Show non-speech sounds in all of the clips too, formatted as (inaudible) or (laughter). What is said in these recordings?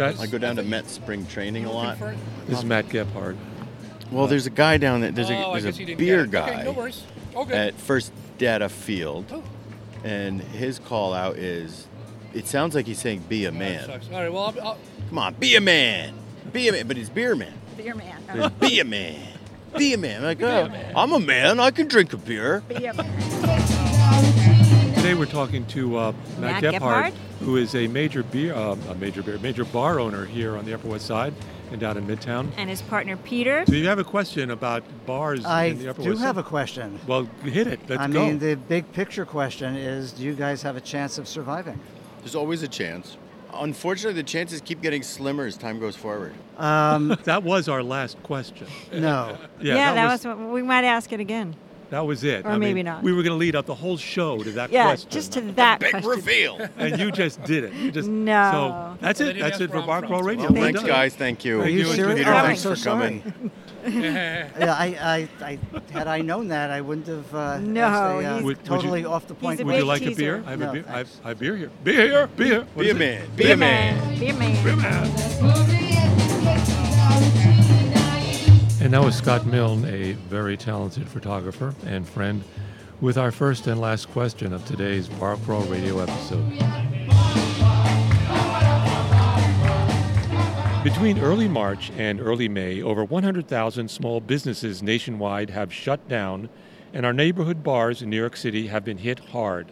that I go down to Met spring training a lot. this is Matt Gebhard. Well, there's a guy down there. There's oh, a I there's guess a didn't beer get it. Okay, no guy worries. Okay. at First Data Field, Oh. and his call out is, it sounds like he's saying "Be a that man." sucks. All right. Well, I'll, I'll, Come on, be a man, be a man. But he's beer man. Beer man. There's be a man, be a man. I'm like, oh, I'm a man. I can drink a beer. Beer man. Today we're talking to uh, Matt, Matt Gebhard, Gebhard. Who is a major beer, uh, a major beer, major bar owner here on the Upper West Side and down in Midtown. And his partner Peter. Do you have a question about bars I in the Upper West Side? I do have a question. Well, hit it. Let's I go. mean, the big picture question is do you guys have a chance of surviving? There's always a chance. Unfortunately, the chances keep getting slimmer as time goes forward. Um, (laughs) that was our last question. no. (laughs) Yeah, yeah, that, was, what we might ask it again. That was it. or I mean, maybe not. We were going to lead up the whole show to that Yeah, question. just to that Big question. reveal. (laughs) and you just did it. You just No. So that's Well, it. That's it for where Bar Crawl Radio. Well, We're thanks, done. guys. Thank you. Are Thank you you. serious? Peter, Oh, thanks so for coming. (laughs) yeah, I, I, I, had I known that, I wouldn't have uh, No, asked a, uh, he's- Would- would you- totally off the point. Would you big like a beer? I have No, a beer. I have. I have beer here. Beer here. Beer. What Be a it? man. Beer man. Beer man. Beer man. And that Scott Milne, a very talented photographer and friend, with our first and last question of today's Bar Crawl Radio episode. Between early March and early May, over 100,000 small businesses nationwide have shut down, and our neighborhood bars in New York City have been hit hard.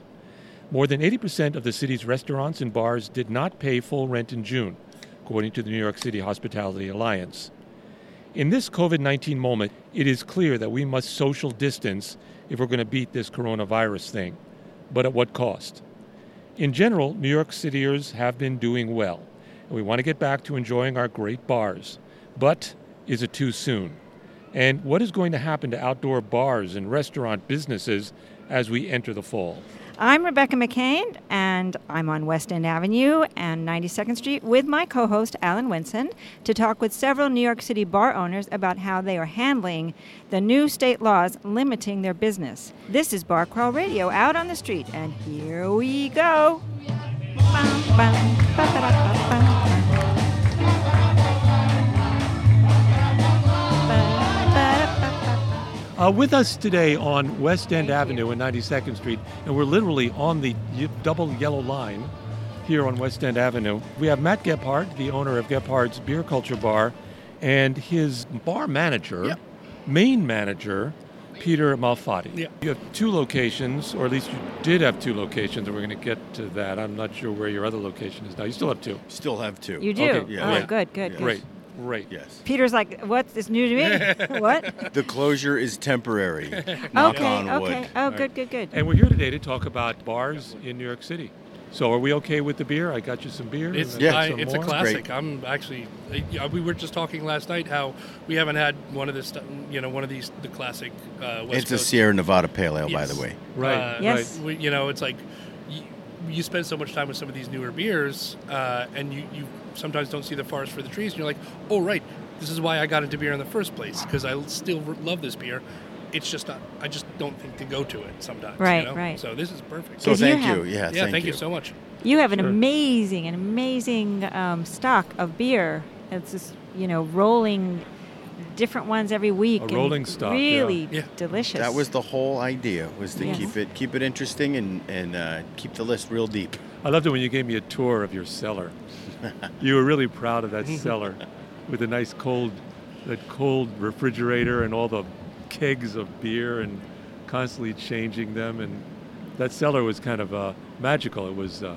More than 80% of the city's restaurants and bars did not pay full rent in June, according to the New York City Hospitality Alliance. In this COVID 19 moment, it is clear that we must social distance if we're going to beat this coronavirus thing. But at what cost? In general, New York Cityers have been doing well, and we want to get back to enjoying our great bars. But is it too soon? And what is going to happen to outdoor bars and restaurant businesses as we enter the fall? I'm Rebecca McCain, and I'm on West End Avenue and 92nd Street with my co host, Alan Winson, to talk with several New York City bar owners about how they are handling the new state laws limiting their business. This is Bar Crawl Radio out on the street, and here we go. Bum, bum, Uh, with us today on West End Avenue and 92nd Street, and we're literally on the y- double yellow line here on West End Avenue. We have Matt Gebhard, the owner of Gebhard's Beer Culture Bar, and his bar manager, Yep. main manager, Peter Malfatti. Yeah. You have two locations, or at least you did have two locations, and we're going to get to that. I'm not sure where your other location is now. You still have two. Still have two. You do? Okay, yeah. Oh, Yeah. good, good, Yeah. good. Great, great. Yes. Peter's like, what's this new to me? (laughs) what? The closure is temporary. (laughs) Knock okay, on okay. wood. Oh, good, good, good. And we're here today to talk about bars in New York City. So, are we okay with the beer? I got you some beer. It's and Yeah. I- some it's a classic. Great. I'm actually. uh, We were just talking last night how we haven't had one of this. You know, one of these the classic. Uh, West It's a Sierra Nevada Pale Ale, by the way. Right, Uh, Yes. We, you know, it's like you, you spend so much time with some of these newer beers, uh, and you, you sometimes don't see the forest for the trees, and you're like, oh right, this is why I got into beer in the first place because I still love this beer. It's just not. I just don't think to go to it sometimes. Right, you know? right. So this is perfect. So 'Cause you thank have- you. Yeah, yeah, thank, you so much. You have an Sure. amazing, an amazing um, stock of beer. It's just, you know, rolling different ones every week. and rolling stock. Really Yeah. delicious. That was the whole idea was to Yes. keep it keep it interesting and and uh, keep the list real deep. I loved it when you gave me a tour of your cellar. (laughs) you were really proud of that cellar with the nice cold, that cold refrigerator and all the kegs of beer and constantly changing them. And that cellar was kind of uh, magical. It was, uh,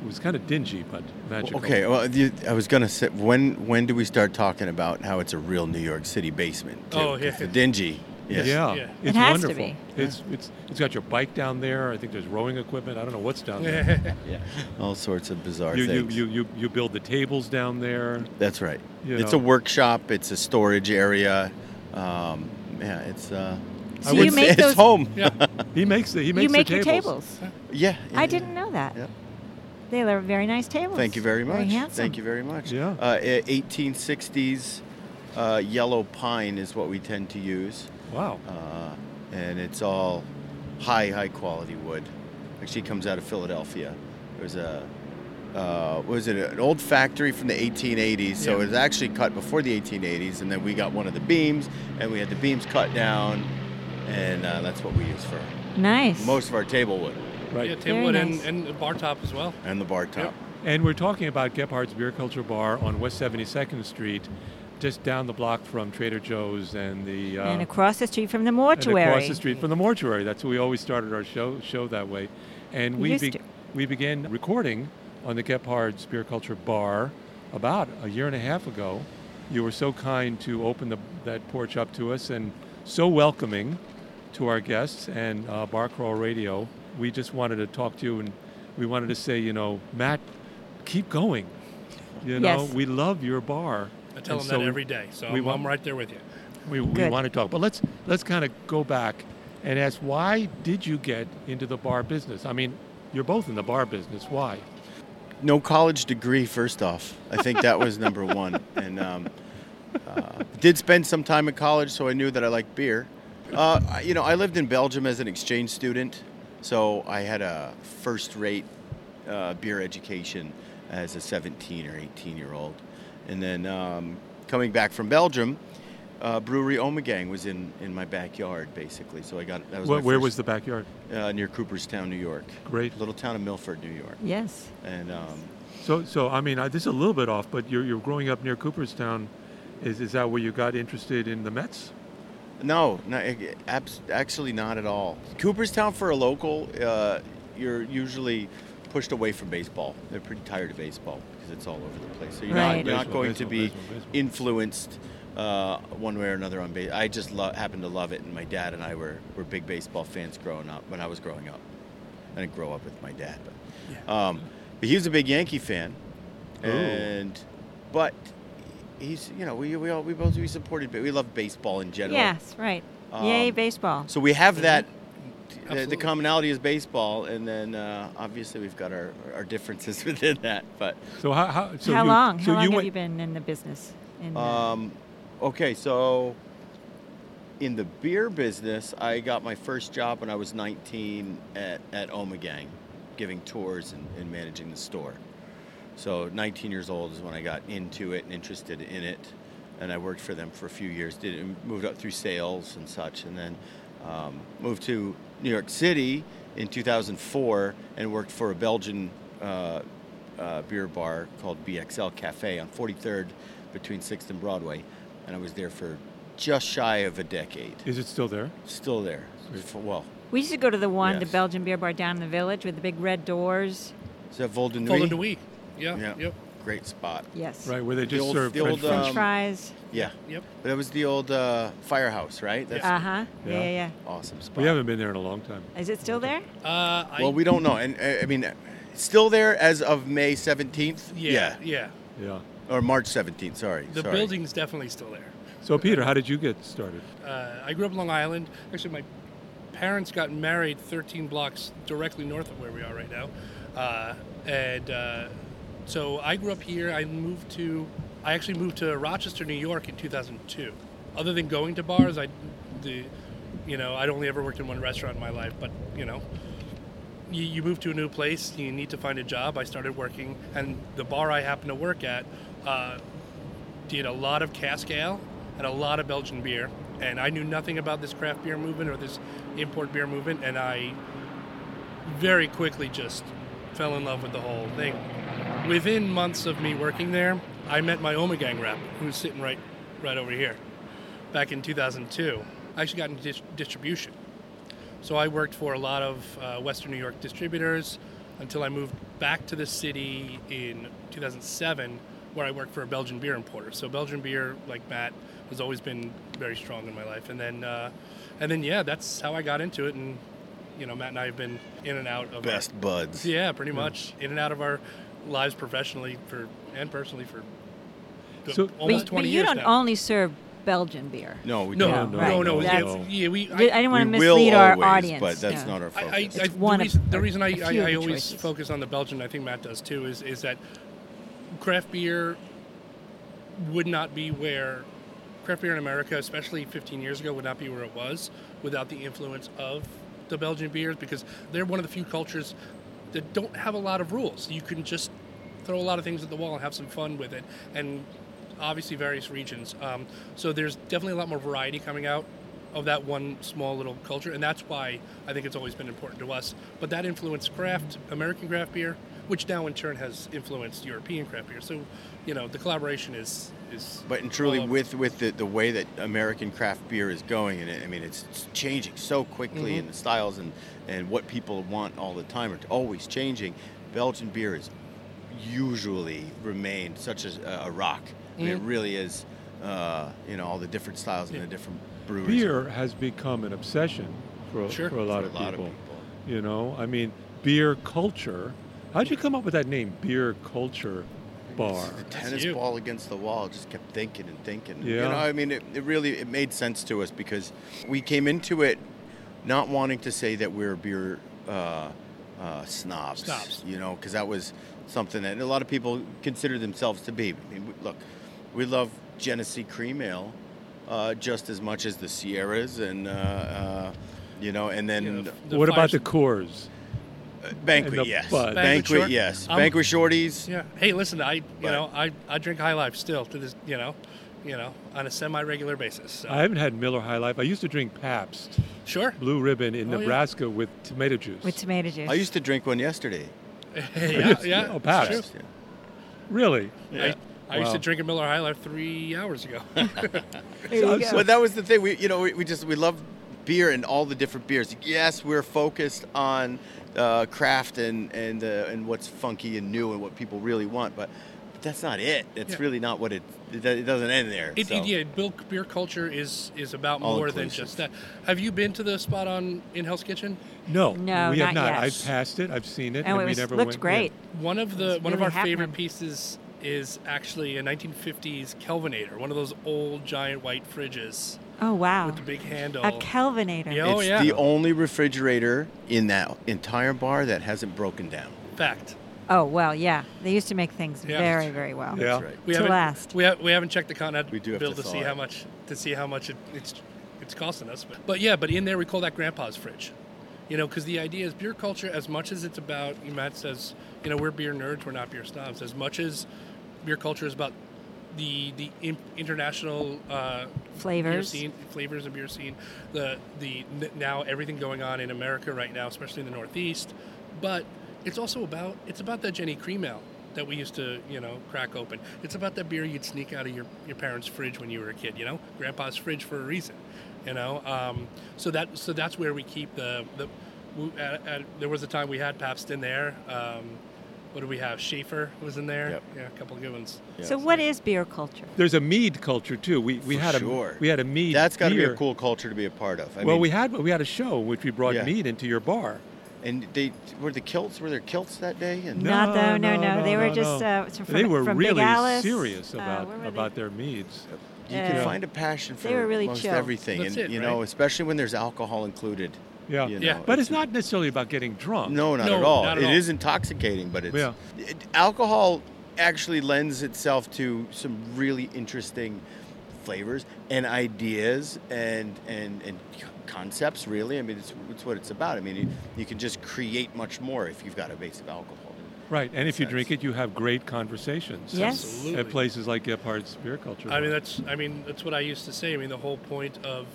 it was kind of dingy, but magical. Okay, well, you, I was gonna say when when do we start talking about how it's a real New York City basement? too? Oh, 'Cause yeah. the dingy. Yes. Yeah, Yeah. it's It has to wonderful. be. It's it's it's got your bike down there. I think there's rowing equipment. I don't know what's down there. (laughs) yeah, All sorts of bizarre you, you, things. you you you build the tables down there. That's right. You it's know. a workshop. It's a storage area. Um, yeah, it's. Uh, So I you would say make it's those- home. Yeah. He makes the he makes you make the your tables. tables. yeah. I didn't know that. Yep. They are very nice tables. Thank you very much. handsome. Thank you very much. Yeah. Uh, eh, 1860s uh, yellow pine is what we tend to use, Wow. uh, and it's all high, high quality wood. Actually, comes out of Philadelphia. There's a uh, was it an old factory from the 1880s? So Yeah. it was actually cut before the 1880s, and then we got one of the beams, and we had the beams cut down, and uh, that's what we use for Nice. most of our table wood Right. Yeah, Very table wood nice. and, and bar top as well. and the bar top. Yep. And we're talking about Gebhard's Beer Culture Bar on West 72nd Street, just down the block from Trader Joe's and the. Uh, and across the street from the and mortuary. across the street from the mortuary. That's why we always started our show show that way, and We we be- we began recording on the Gebhard's Beer Culture Bar about a year and a half ago. You were so kind to open the, that porch up to us and so welcoming to our guests and uh, Bar Crawl Radio. We just wanted to talk to you and we wanted to say, you know, Matt, keep going. You know, Yes. we love your bar. I tell And them so that every day, so we I'm, want- I'm right there with you. we, we want to talk. But let's let's kind of go back and ask why did you get into the bar business? I mean, you're both in the bar business. Why? No college degree, first off. I think that was number one. (laughs) And um, uh, did spend some time in college, so I knew that I liked beer. Uh, you know, I lived in Belgium as an exchange student, so I had a first-rate uh, beer education as a 17 or 18 year old. And then um, coming back from Belgium, uh, brewery Omegang was in, in my backyard, basically. So I got that was Where, where first- was the backyard? uh, near Cooperstown, New York, Great. little town of Milford, New York. Yes. And um, So so I mean, I, this is a little bit off, but you're you're growing up near Cooperstown. Is is that where you got interested in the Mets? No, no, abs- actually not at all. Cooperstown for a local, uh, you're usually pushed away from baseball. They're pretty tired of baseball because it's all over the place. So you're Right. not, you're not Baseball, going to be baseball, baseball. influenced uh, one way or another on base. I just lo- happen to love it, and my dad and I were, were big baseball fans growing up. When I was growing up, I didn't grow up with my dad, but um, but he was a big Yankee fan, Ooh. and but he's you know we we all we both we supported we love baseball in general. Yes, right. Yay, Um, baseball. So we have that. The, the commonality is baseball, and then uh, obviously we've got our, our differences (laughs) within that. But So how how so How you, long? So How long you have went, you been in the business? In, uh, um, okay, so in the beer business, I got my first job when I was 19 at at Omegang, giving tours and, and managing the store. So 19 years old is when I got into it and interested in it, and I worked for them for a few years. Did it, moved up through sales and such, and then um, moved to New York City in 2004 and worked for a Belgian uh, uh, beer bar called BXL Cafe on 43rd between 6th and Broadway, and I was there for just shy of a decade. is it still there? Still there. For, well, we used to go to the one, the. Belgian beer bar down in the village with the big red doors. is that Vol de Full Nuit? into we. Yeah. Yeah. Yep. Great spot. Yes. Right, where they The just old- serve the French old, fries. French um, fries. Yeah. Yep. That was the old uh, firehouse, right? That's Uh huh. Yeah. Yeah. yeah, yeah. awesome spot. we haven't been there in a long time. Is it still there? Uh, I, Well, we don't know. And uh, I mean, still there as of May 17th? yeah, yeah. Yeah. Or March 17th, sorry. The sorry. building's definitely still there. So Peter, how did you get started? Uh, I grew up Long Island. Actually, my parents got married 13 blocks directly north of where we are right now, uh, and uh, so I grew up here. I moved to, I actually moved to Rochester, New York in 2002. Other than going to bars, I, the, you know, I'd only ever worked in one restaurant in my life, but you know. You, you move to a new place, you need to find a job. I started working, and the bar I happened to work at uh, did a lot of cask ale and a lot of Belgian beer. And I knew nothing about this craft beer movement or this import beer movement, and I very quickly just fell in love with the whole thing. Within months of me working there, I met my Omegang rep, who's sitting right, right over here, back in 2002. I actually got into dis- distribution. So I worked for a lot of uh, Western New York distributors until I moved back to the city in 2007, where I worked for a Belgian beer importer. So Belgian beer, like Matt, has always been very strong in my life. And then, uh, and then yeah, that's how I got into it. And you know, Matt and I have been in and out of our- Best buds. yeah, pretty much in and out of our lives professionally for and personally for So- almost but, 20 but you years don't now. only serve Belgian beer. No, we no, don't. no, Right. no, no, yeah, That's- yeah, we. I, didn't want to mislead will our always, audience. but that's no. not our I, focus. I, I, It's the one of- reason, the reason I, a I, few I always choices. focus on the Belgian, I think Matt does too, is, is that craft beer would not be where craft beer in America, especially 15 years ago, would not be where it was without the influence of the Belgian beers because they're one of the few cultures that don't have a lot of rules. You can just throw a lot of things at the wall and have some fun with it. And obviously, various regions. Um, so there's definitely a lot more variety coming out of that one small little culture, and that's why I think it's always been important to us. But that influenced craft, American craft beer, which now in turn has influenced European craft beer. So, you know, the collaboration is is. But and truly, with with the, the way that American craft beer is going, and it, I mean, it's, it's changing so quickly, Mm-hmm. and the styles and and what people want all the time are always changing. Belgian beer has usually remained such a, a rock. I mean, it Mhm. really is. Uh, you know, all the different styles and Yeah. the different breweries. Beer has become an obsession for, Sure. for a lot, for of, a lot people. of people. You know, I mean, beer culture. How'd you come up with that name, beer culture bar? The tennis ball against the wall. Just kept thinking and thinking. Yeah. You know, I mean, it, it really it made sense to us because we came into it not wanting to say that we're beer uh, uh, snobs. Snobs. You know, because that was something that a lot of people consider themselves to be. I mean, look, we love Genesee Cream Ale uh, just as much as the Sierras and. Uh, uh, you know, and then You know, the what about the Coors? Banquet, yes, bud. Banquet banquet, yes, I'm- banquet shorties. Yeah. Hey, listen, I you But- know I, I drink High Life still to this you know, you know on a semi-regular basis. So. I haven't had Miller High Life. I used to drink Pabst sure. Blue Ribbon in Oh, yeah. Nebraska with tomato juice. with tomato juice. I used to drink one yesterday. (laughs) yeah, (laughs) yeah. Oh, it's Pabst. true. Yeah. really? I, I used to drink a Miller High Life three hours ago. (laughs) there you. But that was the thing. We, you know, we, we just we love beer and all the different beers. Yes, we're focused on uh, craft and and uh, and what's funky and new and what people really want. But, but that's not it. That's Yeah. really not what it. It, it doesn't end there. It, so. it, yeah, beer, beer culture is is about All more than just that. Have you been to the spot on in Hell's Kitchen? No, No, we have not not. yet. I've passed it. I've seen it, oh, and it we was, never looked went. great. One of the It's one of really our favorite pieces is actually a 1950s Kelvinator, one of those old giant white fridges Oh wow, with the big handle. a Kelvinator. Yeah. Oh, it's yeah. the only refrigerator in that entire bar that hasn't broken down. Fact. Oh well, yeah. They used to make things Yeah. very, very well. Yeah. That's right. We To haven't last. we, ha- we haven't checked the Continental We do have bill to to, see thaw how much to see how much it, it's it's costing us. But, but yeah, but in there we call that Grandpa's fridge. You know, because the idea is beer culture. As much as it's about, Matt says, you know, we're beer nerds, we're not beer snobs. As much as beer culture is about the the international uh, beer Flavors. scene, flavors and beer scene, the the now everything going on in America right now, especially in the Northeast. But it's also about it's about that Genny Cream Ale that we used to you know crack open. It's about that beer you'd sneak out of your, your parents' fridge when you were a kid. You know, Grandpa's fridge for a reason. You know, um, so that so that's where we keep the the. we- At, at, there was a time we had Pabst in there. Um, what do we have? Schaefer was in there. Yep. Yeah, a couple of good ones. So what is beer culture? There's a mead culture too. We we For had a sure. we had a mead. That's got to be a cool culture to be a part of. I well, mean, we had we had a show in which we brought Yeah. mead into your bar. and they were the kilts. Were there kilts that day? And No, Not though, no, no, no. They were no, just no. uh, from, they were from really Big Alice. serious Uh, about where were about they? their meads. you Yeah. can find a passion for They were really most chill. everything, That's and it, you know, especially when there's alcohol included. Yeah, you Yeah. but it's not necessarily about getting drunk. No, not No, at all. not at It all. is intoxicating, but it's Yeah. it, alcohol actually lends itself to some really interesting flavors and ideas and and and concepts. Really, I mean, it's, it's what it's about. I mean, you, you can just create much more if you've got a base of alcohol. Right, and if you drink it, you have great conversations. Yes. Absolutely. At places like Gebhard's Beer Culture. I mean, that's I mean that's what I used to say. I mean, the whole point of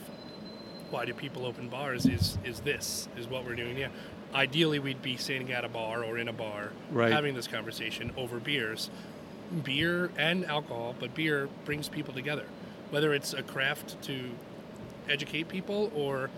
why do people open bars is is this is what we're doing here. Ideally, we'd be sitting at a bar or in a bar Right. having this conversation over beers, beer and alcohol, but beer brings people together. Whether it's a craft to educate people or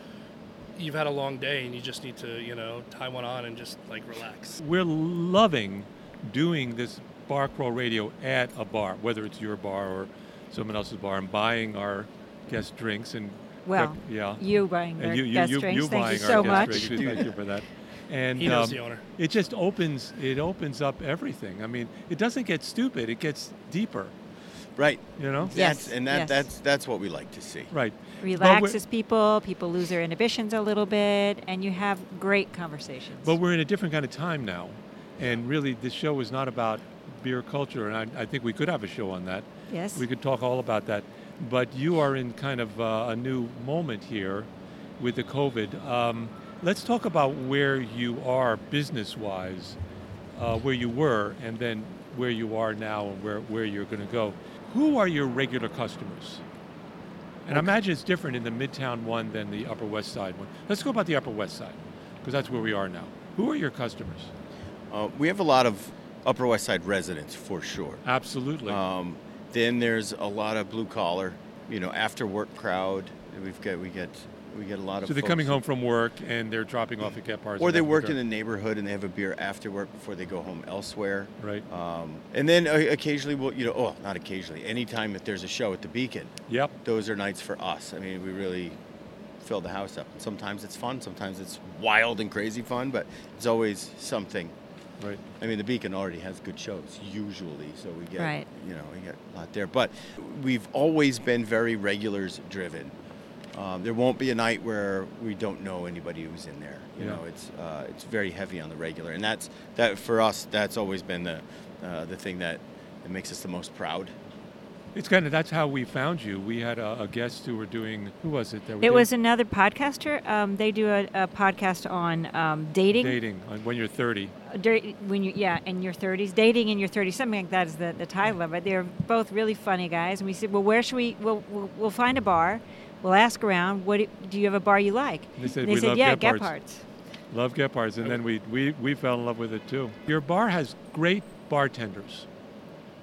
you've had a long day and you just need to you know tie one on and just like relax. We're loving doing this bar crawl radio at a bar, whether it's your bar or someone else's bar, and buying our guest drinks and Well, yeah, you buying their and you you guest you, drinks. you Thank you so much. drinks. Thank you for that. (laughs) And He knows um, the owner. it just opens it opens up everything. I mean, it doesn't get stupid; it gets deeper. Right. You know, Yes, That's, and that yes. that's that's what we like to see. right? Relaxes people. People lose their inhibitions a little bit, and you have great conversations. But we're in a different kind of time now, and really, this show is not about beer culture, and I, I think we could have a show on that. yes. We could talk all about that. But you are in kind of uh, a new moment here with the COVID. Um, let's talk about where you are business wise, uh, where you were, and then where you are now and where, where you're going to go. Who are your regular customers? And I imagine it's different in the Midtown one than the Upper West Side one. Let's go about the Upper West Side, because that's where we are now. Who are your customers? Uh, we have a lot of Upper West Side residents for sure. Absolutely. Um, then there's a lot of blue collar, you know, after work crowd. We've got we get we get a lot of. so they're coming home from work and they're dropping off at Gebhard's. or they work in the neighborhood and they have a beer after work before they go home elsewhere. Right. Um, and then uh, occasionally, we'll you know, oh, not occasionally, anytime that there's a show at the Beacon, Yep. those are nights for us. I mean, we really fill the house up. Sometimes it's fun, sometimes it's wild and crazy fun, but it's always something. Right. I mean, the Beacon already has good shows usually, so we get Right. you know we get a lot there. But we've always been very regulars driven. Um, there won't be a night where we don't know anybody who's in there. You Yeah. know, it's uh, it's very heavy on the regular, and that's that for us. That's always been the uh, the thing that, that makes us the most proud. It's kind of that's how we found you. We had a, a guest who were doing. Who was it? That we It did? was another podcaster. Um, they do a, a podcast on um, dating. dating on when you're 30. Dur- when you yeah in your 30s dating in your 30s something like that is the, the title of it they're both really funny guys and we said well where should we we'll, we'll, we'll find a bar we'll ask around what do, do you have a bar you like They said, And they "We said love yeah Gebhard's." Gebhard's. Love Gebhard's, and then we, we we fell in love with it too. Your bar has great bartenders,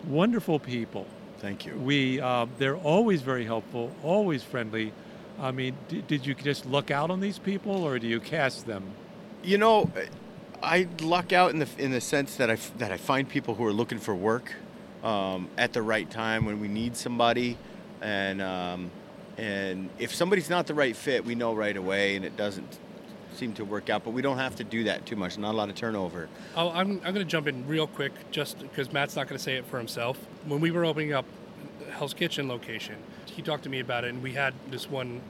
wonderful people. Thank you. We uh, they're always very helpful, always friendly. I mean, d- did you just look out on these people, or do you cast them? You know, I luck out in the in the sense that I that I find people who are looking for work um, at the right time when we need somebody, and um, and if somebody's not the right fit, we know right away, and it doesn't seem to work out. But we don't have to do that too much. Not a lot of turnover. Oh, I'm, I'm going to jump in real quick just because Matt's not going to say it for himself. When we were opening up Hell's Kitchen location, he talked to me about it, and we had this one.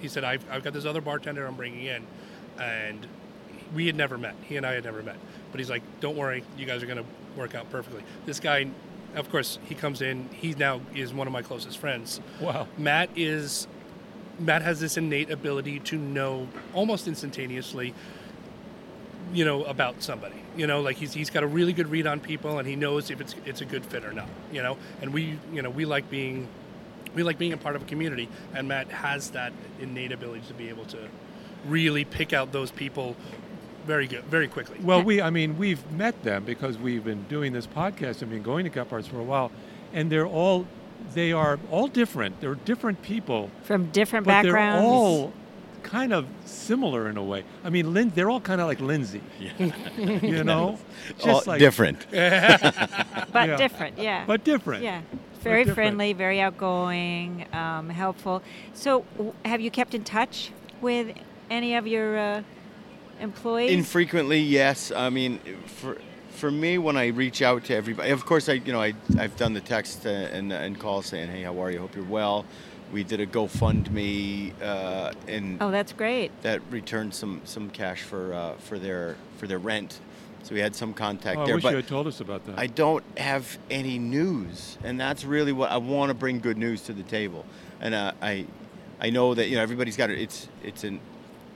He said, I've, I've got this other bartender I'm bringing in, and we had never met. He and I had never met. But he's like, don't worry, you guys are going to work out perfectly. This guy, of course, he comes in. He now is one of my closest friends. Wow. Matt is Matt has this innate ability to know almost instantaneously you know about somebody you know like he's, he's got a really good read on people and he knows if it's it's a good fit or not you know and we you know we like being we like being a part of a community and Matt has that innate ability to be able to really pick out those people very good very quickly Well, we I mean we've met them because we've been doing this podcast and been going to Gebhard's for a while, and they're all they are all different. They're different people, from different but backgrounds they're all kind of similar in a way. I mean, Lin, they're all kind of like Lindsay. You know, (laughs) All like different. (laughs) but yeah. different yeah but different. yeah very friendly very outgoing um, helpful so w- have you kept in touch with any of your uh, employees Infrequently, yes. I mean, for for me, when I reach out to everybody, of course, I you know I I've done the text uh, and and call saying, hey, how are you? Hope you're well. We did a GoFundMe uh, and oh that's great that returned some some cash for uh, for their for their rent. So we had some contact Oh, I there, wish but you had told us about that. I don't have any news, and that's really what I want to bring good news to the table. And uh, I, I know that you know everybody's got it. It's it's an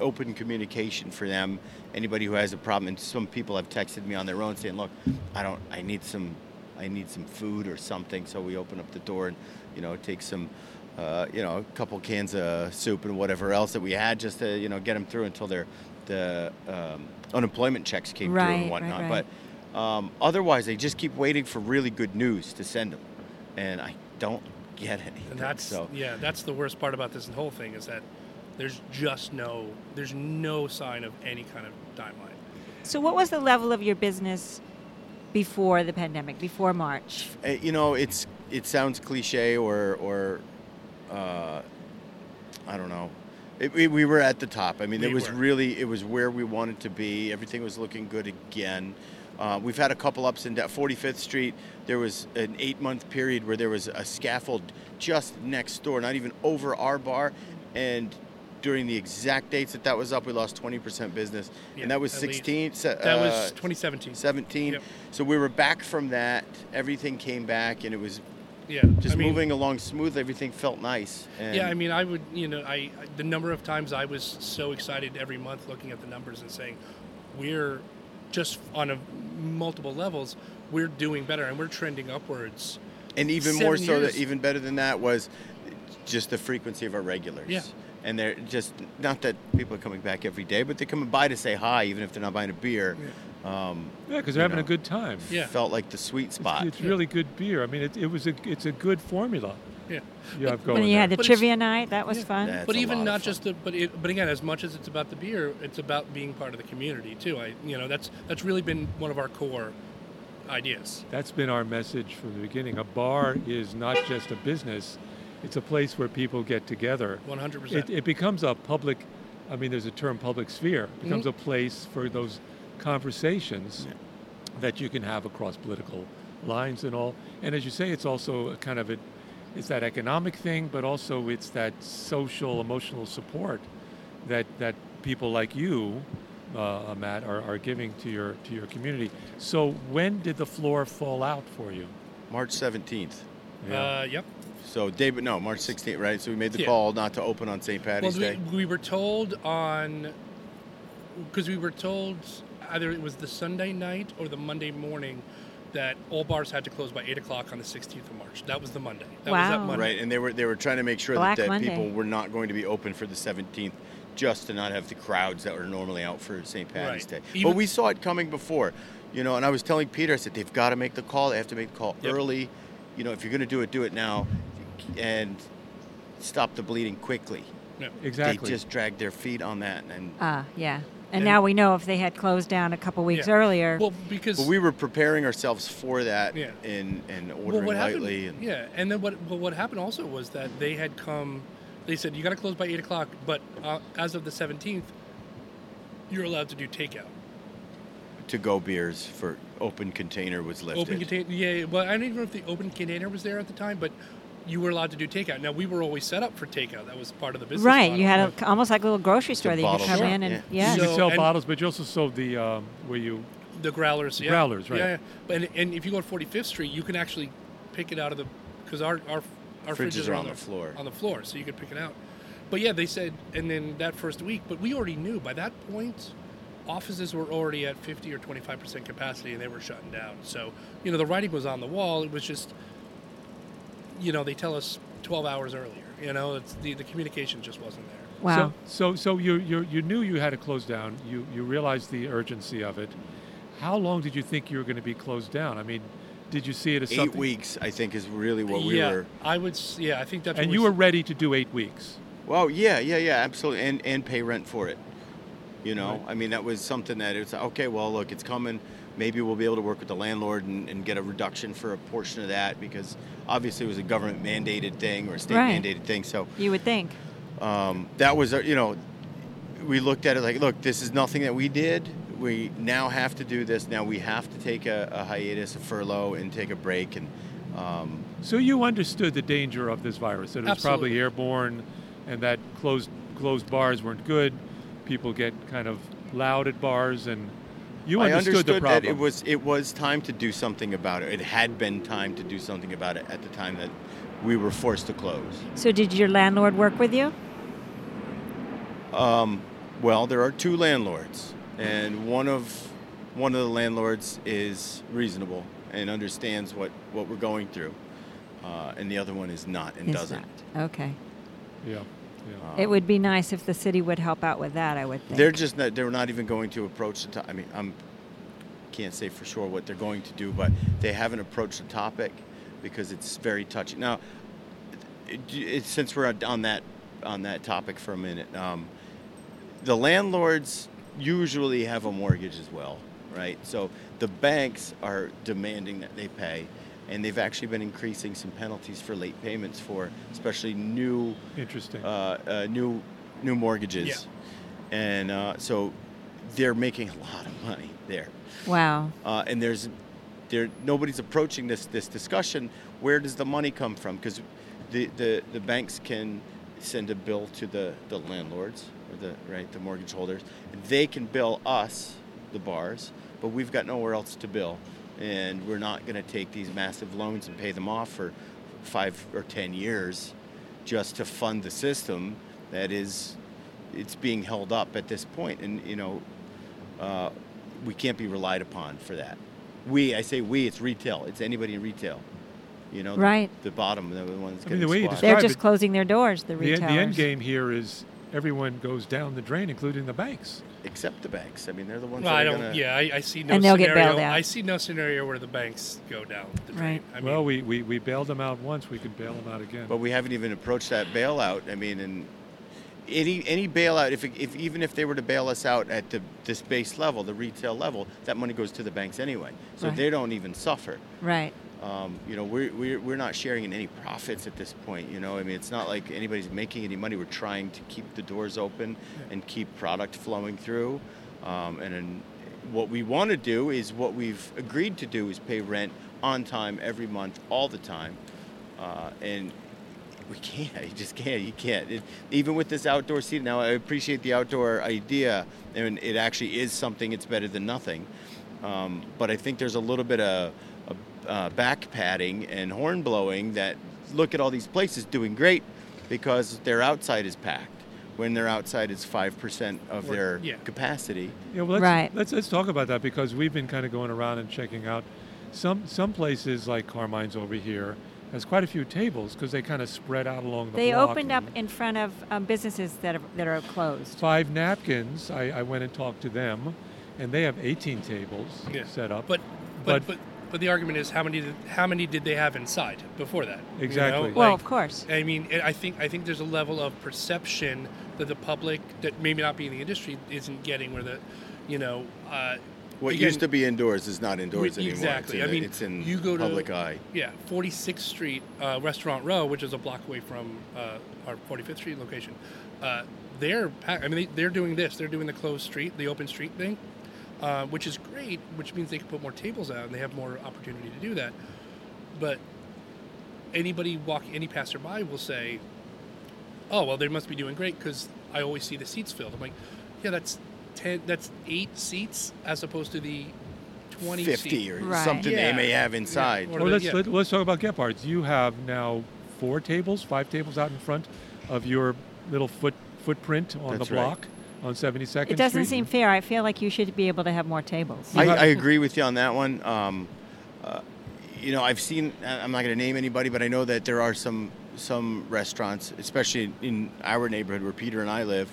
open communication for them. Anybody who has a problem, and some people have texted me on their own saying, "Look, I don't. I need some. I need some food or something." So we open up the door and you know take some. Uh, you know, a couple cans of soup and whatever else that we had, just to you know get them through until their the um, unemployment checks came through Right, and right, whatnot. right. But um, otherwise, they just keep waiting for really good news to send them, and I don't get anything. and that's so. yeah that's the worst part about this whole thing is that there's just no there's no sign of any kind of timeline So, what was the level of your business before the pandemic, before March? Uh, you know, it's it sounds cliche or or uh, I don't know. It, we, we were at the top. I mean, it was were. really it was where we wanted to be. Everything was looking good again. Uh, we've had a couple ups and downs. 45th Street, there was an eight month period where there was a scaffold just next door, not even over our bar, and during the exact dates that that was up, we lost 20% business, Yeah, and that was 16. se- that was uh, 2017 17. Yep. So we were back from that. Everything came back, and it was yeah just I mean, moving along smooth. Everything felt nice. And Yeah, I mean, I would, you know, I the number of times I was so excited every month looking at the numbers and saying, we're just on a multiple levels, we're doing better and we're trending upwards. And even more Seven so, that even better than that was just the frequency of our regulars. Yeah. And they're just not that people are coming back every day, but they're coming by to say hi, even if they're not buying a beer. Um, Yeah, because they're having know, a good time. Yeah. Felt like the sweet It's, spot. it's really good beer. I mean, it, it was a it's a good formula Yeah. you have. When you there. had the But trivia night, that was Yeah. fun. That's but even not just the but it, but again, as much as it's about the beer, it's about being part of the community too. I you know that's that's really been one of our core ideas. That's been our message from the beginning. A bar is not just a business; it's a place where people get together. 100%. it becomes a public. I mean, there's a term, public sphere. It becomes Mm-hmm. a place for those conversations that you can have across political lines and all. And as you say, it's also a kind of a, it's that economic thing, but also it's that social, emotional support that that people like you, uh, Matt, are, are giving to your to your community. So when did the floor fall out for you? March 17th. Uh, yep. So David, no, March 16th, right? So we made the Yeah. call not to open on St. Well, Patty's we, Day. we were told on because we were told either it was the Sunday night or the Monday morning that all bars had to close by eight o'clock on the 16th of March. That was the Monday. That was that Wow. Monday. Right, and they were they were trying to make sure Black that, that people were not going to be open for the 17th, just to not have the crowds that were normally out for St. Patty's Right. Day. Even- but we saw it coming before, you know. And I was telling Peter, I said they've got to make the call. They have to make the call Yep. early. You know, if you're going to do it, do it now, and stop the bleeding quickly. No. Exactly. They just dragged their feet on that, and Ah, yeah. And, And- now we know if they had closed down a couple weeks Yeah. earlier. Well, because but we were preparing ourselves for that, Yeah. and and well, ordering what lightly. happened? And Yeah, and then what? Well, what happened also was that they had come. They said you got to close by eight o'clock, but uh, as of the 17th, you're allowed to do takeout. to go beers for open container was lifted. Open container. Yeah. Well, I don't even know if the open container was there at the time, but you were allowed to do takeout. Now we were always set up for takeout. That was part of the business. right. model. You had a, almost like a little grocery store that you could come shop, in and yeah. yeah. you So- could sell and- bottles, but you also sold the um, where you the growlers. Yeah. Growlers, right. Yeah, yeah. But and, and if you go to 45th Street, you can actually pick it out of the because our our our Fridges fridges are on the floor. On the floor, so you could pick it out. But yeah, they said, and then that first week, but we already knew by that point, offices were already at 50 or 25 percent capacity, and they were shutting down. So you know, the writing was on the wall. It was just, you know, they tell us 12 hours earlier. You know, it's the the communication just wasn't there. Wow. So, so, so you, you, you knew you had to close down. You, you realized the urgency of it. How long did you think you were going to be closed down? I mean, did you see it as Eight something? weeks, I think, is really what we yeah, were. I would. Yeah, I think that's. And what you we were ready to do eight weeks. Well, yeah, yeah, yeah, absolutely, and and pay rent for it. You know, Right. I mean, that was something that it's okay. Well, look, it's coming. Maybe we'll be able to work with the landlord and, and get a reduction for a portion of that because obviously it was a government mandated thing or a state Right. mandated thing. So You would think. um, that was, our- you know, we looked at it like, look, this is nothing that we did. We now have to do this. Now we have to take a, a hiatus, a furlough, and take a break. And um, So you understood the danger of this virus, that it was probably airborne, and that closed closed bars weren't good. People get kind of loud at bars, and you I understood, understood the problem. that it was it was time to do something about it. It had been time to do something about it at the time that we were forced to close. So did your landlord work with you? Um, well, there are two landlords, and one of one of the landlords is reasonable and understands what what we're going through, uh, and the other one is not and Is doesn't. not. Okay. yeah, yeah. It would be nice if the city would help out with that, I would think. They're just not. They're not even going to approach the. To- I mean, I'm can't say for sure what they're going to do, but they haven't approached the topic because it's very touchy. Now, it, it, since we're on that on that topic for a minute, um, the landlords usually have a mortgage as well, right? So the banks are demanding that they pay. And they've actually been increasing some penalties for late payments for especially new Interesting. uh, uh, new new mortgages, Yeah. and uh, so they're making a lot of money there. wow. Uh, and there's there nobody's approaching this this discussion. Where does the money come from? Because the, the the banks can send a bill to the the landlords or the right the mortgage holders. And they can bill us, the bars, but we've got nowhere else to bill, and we're not going to take these massive loans and pay them off for five or ten years just to fund the system that is it's being held up at this point and you know uh, we can't be relied upon for that we, I say we, it's retail. It's anybody in retail. You know, the- Right. The, bottom, the ones I mean, getting the way you describe They're just it- closing their doors, the The, the end game here is everyone goes down the drain, including the banks. Except the banks. I mean, they're the ones Well, that I are don't. gonna. Yeah, I, I see no And they'll get bailed out. I see no scenario where the banks go down the drain. Right. I mean, well, we, we, we bailed them out once. We can bail them out again. But we haven't even approached that bailout. I mean, and any any bailout, if, if even if they were to bail us out at the this base level, the retail level, that money goes to the banks anyway, so Right. they don't even suffer. Right. Um, you know, we're, we're we're not sharing in any profits at this point. You know, I mean, it's not like anybody's making any money. We're trying to keep the doors open and keep product flowing through. Um, and then what we want to do is what we've agreed to do is pay rent on time every month, all the time. Uh, and we can't. (laughs) You just can't. You can't. It, even with this outdoor seating. Now, I appreciate the outdoor idea, and it actually is something. It's better than nothing. Um, but I think there's a little bit of uh, back padding and horn blowing that look at all these places doing great because their outside is packed. When their outside is five percent of Or- their yeah. capacity. Yeah, well, let's, Right. let's let's talk about that because we've been kind of going around and checking out some some places like Carmine's over here has quite a few tables because they kind of spread out along the They block. opened up in front of um, businesses that are, that are closed. Five Napkins. I, I went and talked to them, and they have 18 tables Yeah. set up. But but, But- but but the argument is how many did, how many did they have inside before that? You know, Exactly. Well, like- of course. I mean, I think I think there's a level of perception that the public that maybe not be in the industry isn't getting, where the, you know, uh, What again, used to be indoors is not indoors we- anymore. exactly. It's in, I mean, it's in you go to- public eye. Yeah, 46th Street uh, Restaurant Row, which is a block away from uh, our 45th Street location. Uh, they're, I mean, they, they're doing this. They're doing the closed street, the open street thing, uh, which is great. Which means they can put more tables out and they have more opportunity to do that. But anybody walking, any passerby will say, "Oh, well, they must be doing great because I always see the seats filled." I'm like, "Yeah, that's ten. That's eight seats as opposed to the 20 50 seat. or Right. something Yeah. they may have inside. Or well, let's yeah. let, let's talk about Gebhard's. You have now four tables, five tables out in front of your little foot footprint on That's the right. Block on 72nd It doesn't Street. seem fair. I feel like you should be able to have more tables. I, I agree with you on that one. Um, uh, you know, I've seen. I- I'm not going to name anybody, but I know that there are some some restaurants, especially in our neighborhood where Peter and I live,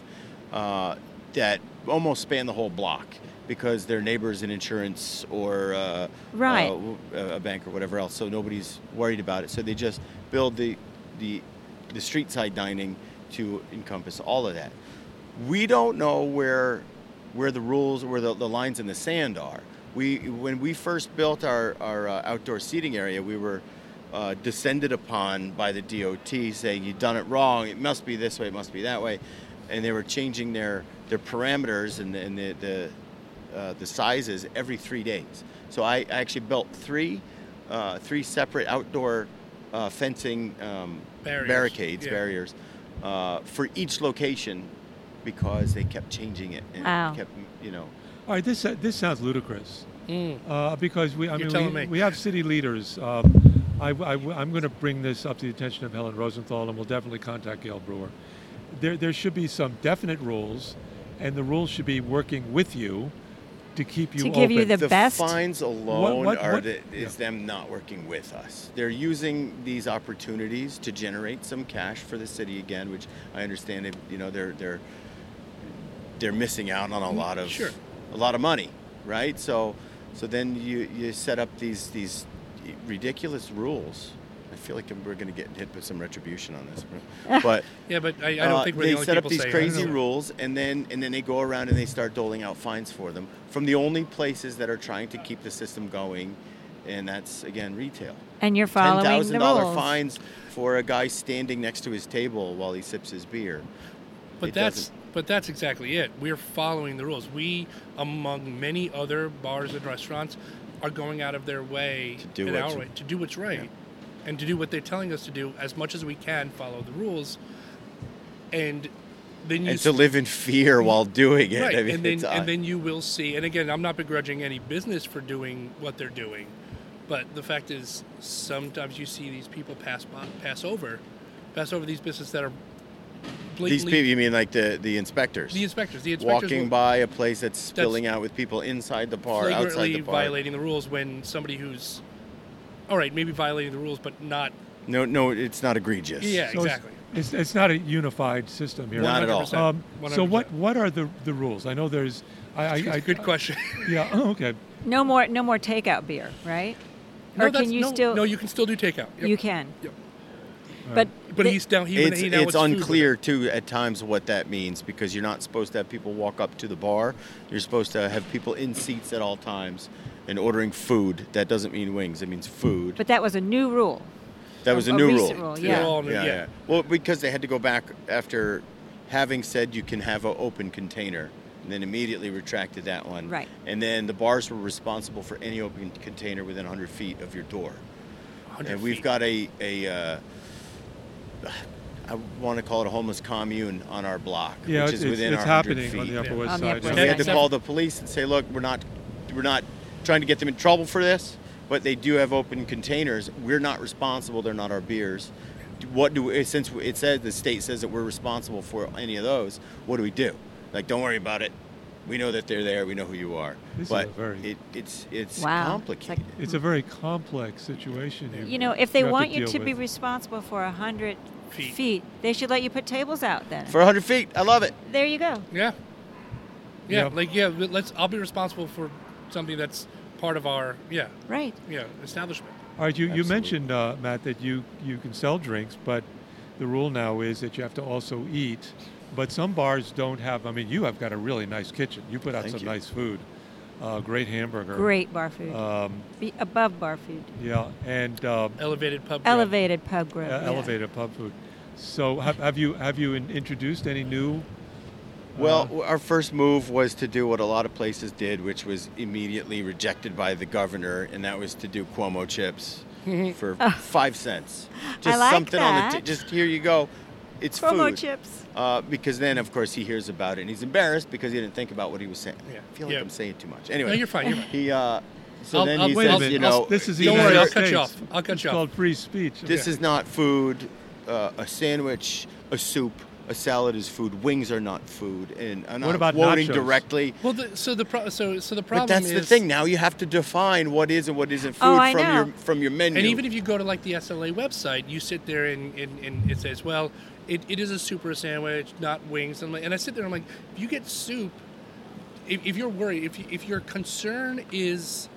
uh, that almost span the whole block because their neighbors in insurance or uh, Right. uh, w- a bank or whatever else. So nobody's worried about it. So they just build the the the street side dining to encompass all of that. We don't know where where the rules, where the, the lines in the sand are. We when we first built our our uh, outdoor seating area, we were uh, descended upon by the DOT saying you've done it wrong. It must be this way. It must be that way, and they were changing their their parameters and the and the the, uh, the sizes every three days. So I, I actually built three uh, three separate outdoor uh, fencing um, Barriers, barricades yeah. barriers uh, for each location because they kept changing it and Wow. kept you know All right, this uh, this sounds ludicrous. Mm. Uh, because we, I You're mean, we, me. we have city leaders. Um, I, am going to bring this up to the attention of Helen Rosenthal, and we'll definitely contact Gale Brewer. There, there should be some definite rules, and the rules should be working with you to keep you To give you the the best- fines alone what- are what- the, is them not working with us. They're using these opportunities to generate some cash for the city again, which I understand. They, you know, they're they're they're missing out on a lot of sure. a lot of money, right? So so then you you set up these these ridiculous rules. I feel like we're going to get hit with some retribution on this, (laughs) but Yeah, but I, I don't uh, think we're they the only set up these saying it. Crazy rules, and then and then they go around and they start doling out fines for them from the only places that are trying to keep the system going, and that's again retail. and you're Ten following thousand the dollar rules. fines for a guy standing next to his table while he sips his beer. But It that's doesn't- but that's exactly it. We're following the rules. We, among many other bars and restaurants, are going out of their way To do what's- our way to do what's right, and to do what they're telling us to do as much as we can. Follow the rules, and then you And to live in fear while doing it. right, I mean, and then and then you will see. And again, I'm not begrudging any business for doing what they're doing, but the fact is, sometimes you see these people pass by, pass over, pass over these businesses that are These people, you mean like the the inspectors? the inspectors, the inspectors walking by a place that's spilling out with people inside the bar, outside flagrantly the bar. violating the rules when somebody who's all right, maybe violating the rules, but not. No, no, it's not egregious. Yeah, So it's- exactly. It's, it's not a unified system here. Not at all. Um, so what what are the the rules? I know there's. I, I, I Good question. Yeah. (laughs) Oh, okay. No more, no more takeout beer, right? no, or can you no, still? No, you can still do takeout. Yep. You can. Yep. But But the- he's down. He, It's, he now it's food unclear it. too at times what that means because you're not supposed to have people walk up to the bar. You're supposed to have people in seats at all times and ordering food. That doesn't mean wings. It means food. But that was a new rule. that was a, a new recent rule. rule, yeah. yeah, new, yeah, yeah. yeah. Well, because they had to go back after having said you can have an open container, and then immediately retracted that one. Right. And then the bars were responsible for any open container within 100 feet of your door. 100 and we've feet. got a a uh, I want to call it a homeless commune on our block, Yeah, which is it's, within it's our 100 happening feet. on the Upper West On the Side. Upper So we had to call the police and say, look, we're not we're not trying to get them in trouble for this, but they do have open containers. We're not responsible. They're not our beers. What do we, since it says the state says that we're responsible for any of those? What do we do? Like, don't worry about it. We know that they're there. We know who you are. This is but a very- it, it's it's Wow. It's complicated. like- It's a very complex situation. Here. You know, if they have to want you deal to be responsible for a hundred Feet. feet. they should let you put tables out then. for a 100 feet, I love it. there you go. Yeah. Yeah, Yeah. like yeah, let's. I'll be responsible for something that's part of our yeah Right. yeah establishment. All right, you, you mentioned, uh, Matt, that you, you can sell drinks, but the rule now is that you have to also eat. But some bars don't have, I mean, you have got a really nice kitchen. You put out Thank some you. nice food. Uh, great hamburger. Great bar food. Um, Be above bar food. yeah, and um, Elevated pub. grub. Elevated pub grub. uh, yeah. elevated pub food. So have, have you have you in, introduced any new? Well, uh, our first move was to do what a lot of places did, which was immediately rejected by the governor, and that was to do Cuomo chips (laughs) for five cents. Just like something on the that. t- just here you go. It's Promo food. chips. Uh, because then, of course, he hears about it and he's embarrassed because he didn't think about what he was saying. Yeah. I feel like Yeah. I'm saying too much. Anyway, No, you're fine. You're fine. he uh, so I'll- then I'll- he wait a says, minute. you know, this is the Don't worry, I'll States. cut you off. I'll cut It's you off. called free speech. This Yeah. is not food. Uh, a sandwich, a soup, a salad is food. Wings are not food. And I'm What about quoting nachos? directly. Well, the, so the pro- so so the problem But that's is the thing. Now you have to define what is and what isn't food Oh, from know. your from your menu. And even if you go to like the SLA website, you sit there and, and, and it says, well, it, it is a super sandwich, not wings. And, I'm like, and I sit there and I'm like, if you get soup, if, if you're worried, if, you, if your concern is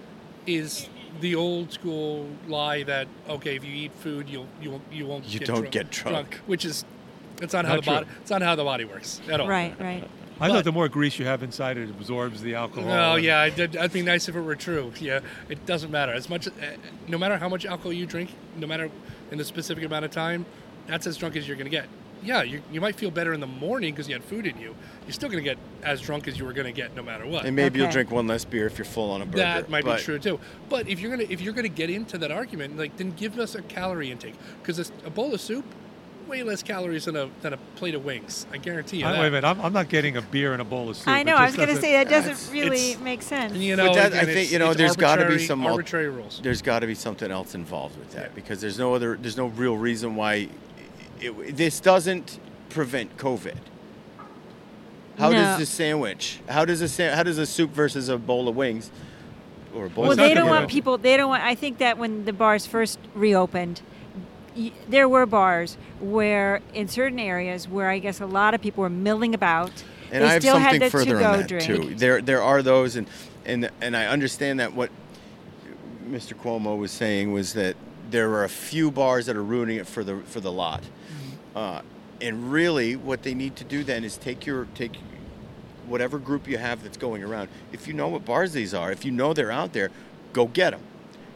is the old school lie that okay, if you eat food, you'll you won't you won't You get don't drunk, get drunk. which is that's not, how Not the body it's not how the body works at all. Right, right. I but- thought the more grease you have inside it absorbs the alcohol. Oh and- yeah, it'd, that'd be nice if it were true. Yeah, it doesn't matter as much. Uh, no matter how much alcohol you drink, no matter in the specific amount of time, that's as drunk as you're gonna get. Yeah, you, you might feel better in the morning because you had food in you. You're still gonna get as drunk as you were gonna get no matter what. and maybe you'll drink one less beer if you're full on a burger. that might but be true too. But if you're gonna if you're gonna get into that argument, like then give us a calorie intake because a bowl of soup, way less calories than a than a plate of wings. I guarantee you I, that. wait a minute, I'm, I'm not getting a beer and a bowl of soup. I know. I was going to say that doesn't really it's- make sense. And, you know, that- I think, you know, there's gotta be some arbitrary rules. there's got to be something else involved with that Yeah. because there's no other there's no real reason why it, this doesn't prevent COVID. How No. does the sandwich? How does a sa- how does a soup versus a bowl of wings or a bowl? Well, of they don't want people. They don't want. I think that when the bars first reopened, y- there were bars where, in certain areas, where I guess a lot of people were milling about. And they I have still something had the further on that drink. too. There there are those, and and and I understand that what Mr. Cuomo was saying was that there are a few bars that are ruining it for the for the lot. Uh, and really, what they need to do then is take your take whatever group you have that's going around. If you know what bars these are, if you know they're out there, go get them.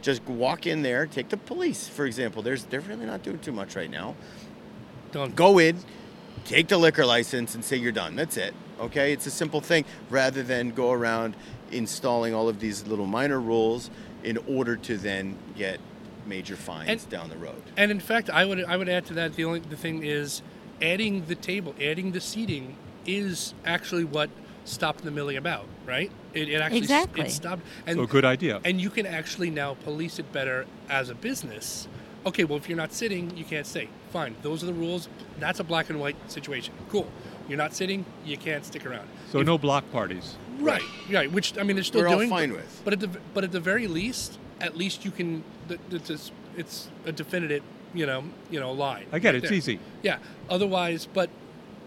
Just walk in there. Take the police, for example. There's they're really not doing too much right now Don't go in, take the liquor license, and say you're done. That's it. Okay, it's a simple thing rather than go around installing all of these little minor rules in order to then get major fines And- down the road. And in fact, I would I would add to that the only the thing is adding the table, adding the seating is actually what stopped the milling about, right? It, it actually Exactly. it stopped and So good idea. and you can actually now police it better as a business Okay, well, if you're not sitting, you can't stay. Fine, those are the rules. That's a black and white situation. Cool. You're not sitting, you can't stick around. So If- no block parties. Right, right. Which I mean, they're still We're all doing. fine but, with. But at the but at the very least, at least you can. It's a, it's a definitive, you know, you know, line. I get right it. It's easy. Yeah. Otherwise, but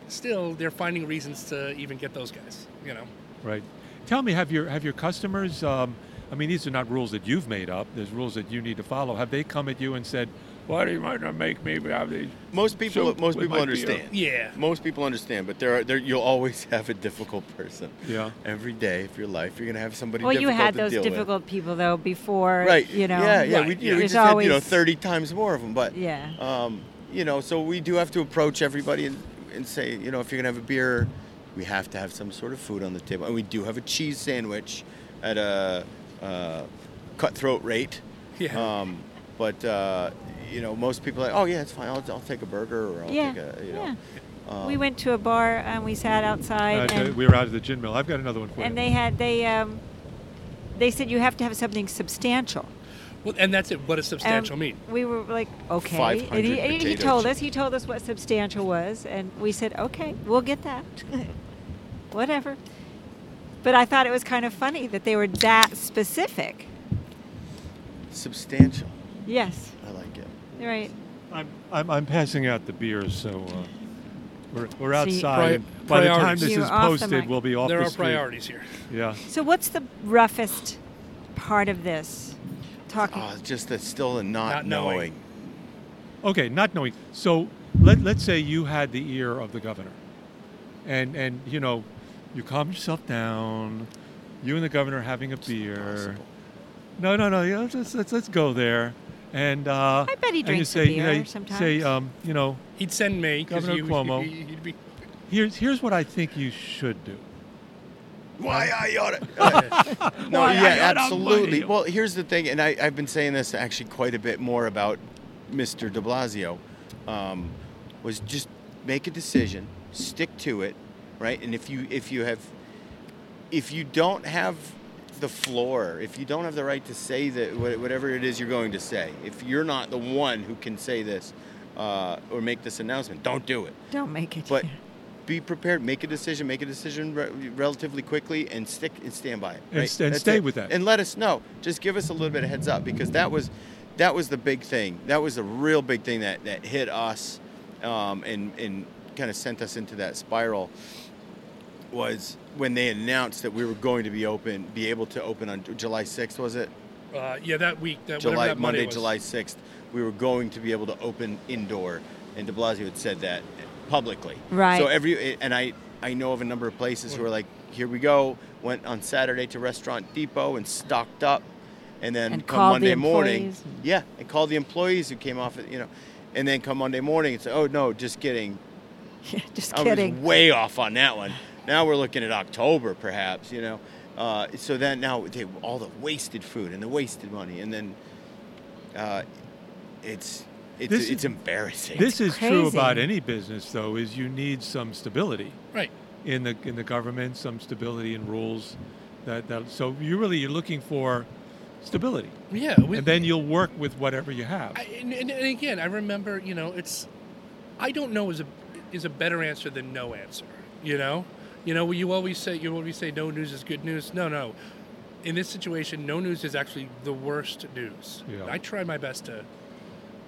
still, they're finding reasons to even get those guys. You know. Right. Tell me, have your have your customers? Um, I mean, these are not rules that you've made up. There's rules that you need to follow. Have they come at you and said, "Why do you want to make me have these?" Most people, soup most people my beer. understand. Yeah. Most people understand, but there are there you'll always (laughs) have a difficult person. Yeah. Every day of your life, you're gonna have somebody. Well, you had to those deal with. difficult people though before, Right. You know. Yeah, yeah. Right, We, yeah. you know, we There's just had, you know 30 times more of them, but Yeah. um, you know, so we do have to approach everybody and, and say, you know, if you're gonna have a beer, we have to have some sort of food on the table, and we do have a cheese sandwich at a uh, cutthroat rate. Yeah. Um, but uh, you know, most people are like, oh yeah, it's fine. I'll, I'll take a burger or I'll Yeah, take a, you know. yeah. Um, we went to a bar and we sat outside, Uh, and, we were out at the gin mill. I've got another one for and you. And they had they um, they said you have to have something substantial. Well, and that's it. What does substantial And mean? We were like, okay. 500 And he, and he told us, he told us what substantial was, and we said, okay, we'll get that. (laughs) Whatever. But I thought it was kind of funny that they were that specific. substantial. Yes, I like it. right. I'm, I'm, I'm passing out the beers, so uh, we're, we're See- outside. Pri- and by the time priorities. this You're is off the posted, mic. we'll be off there the are street. priorities here. Yeah. So what's the roughest part of this? Talking. Oh, it's just that still a not, Not knowing. knowing. Okay, not knowing. So let, let's say you had the ear of the governor, and and you know, you calm yourself down. You and the governor having a beer. Possible. No, no, no. Yeah, let's, let's, let's, let's go there. And uh, I bet he and you drinks a say, beer you know, sometimes. Say, um, you know, He'd send me Governor he, Cuomo. He, he'd be, here's here's what I think you should do. Why I ought to. (laughs) (laughs) no, Why yeah, absolutely. money. Well, here's the thing, and I, I've been saying this actually quite a bit more about Mr. De Blasio, um, was just make a decision, stick to it, right? And if you if you have if you don't have the floor, if you don't have the right to say that whatever it is you're going to say, if you're not the one who can say this uh, or make this announcement, don't do it. Don't make it. But be prepared. Make a decision. Make a decision re- relatively quickly, and stick and stand by it. And right? st- and stay it. with that. And let us know. Just give us a little bit of heads up because that was that was the big thing. That was the real big thing that that hit us, um, and and kind of sent us into that spiral. Was when they announced that we were going to be open, be able to open on July 6th. Was it? uh, yeah, that week, that July that Monday, was. July 6th, we were going to be able to open indoor, and De Blasio had said that publicly. Right. So every and I I know of a number of places who are like, here we go. Went on Saturday to Restaurant Depot and stocked up, and then And come called the Monday morning, yeah, and called the employees who came off, it, you know, and then come Monday morning and say, oh no, just kidding. (laughs) Yeah, Just kidding. I kidding. was way off on that one. Now we're looking at October, perhaps. You know, uh, so then now they, all the wasted food and the wasted money, and then uh, it's it's This is- embarrassing. This is true about any business, though. Is you need some stability Right. in the in the government, some stability in rules. That, that so you really you're looking for stability, Yeah. we- and then you'll work with whatever you have. I, and, and, and again, I remember, you know, it's, I don't know is a is a better answer than no answer. You know, you know, you always say you always say no news is good news. No, no. In this situation, no news is actually the worst news. Yeah. I try my best to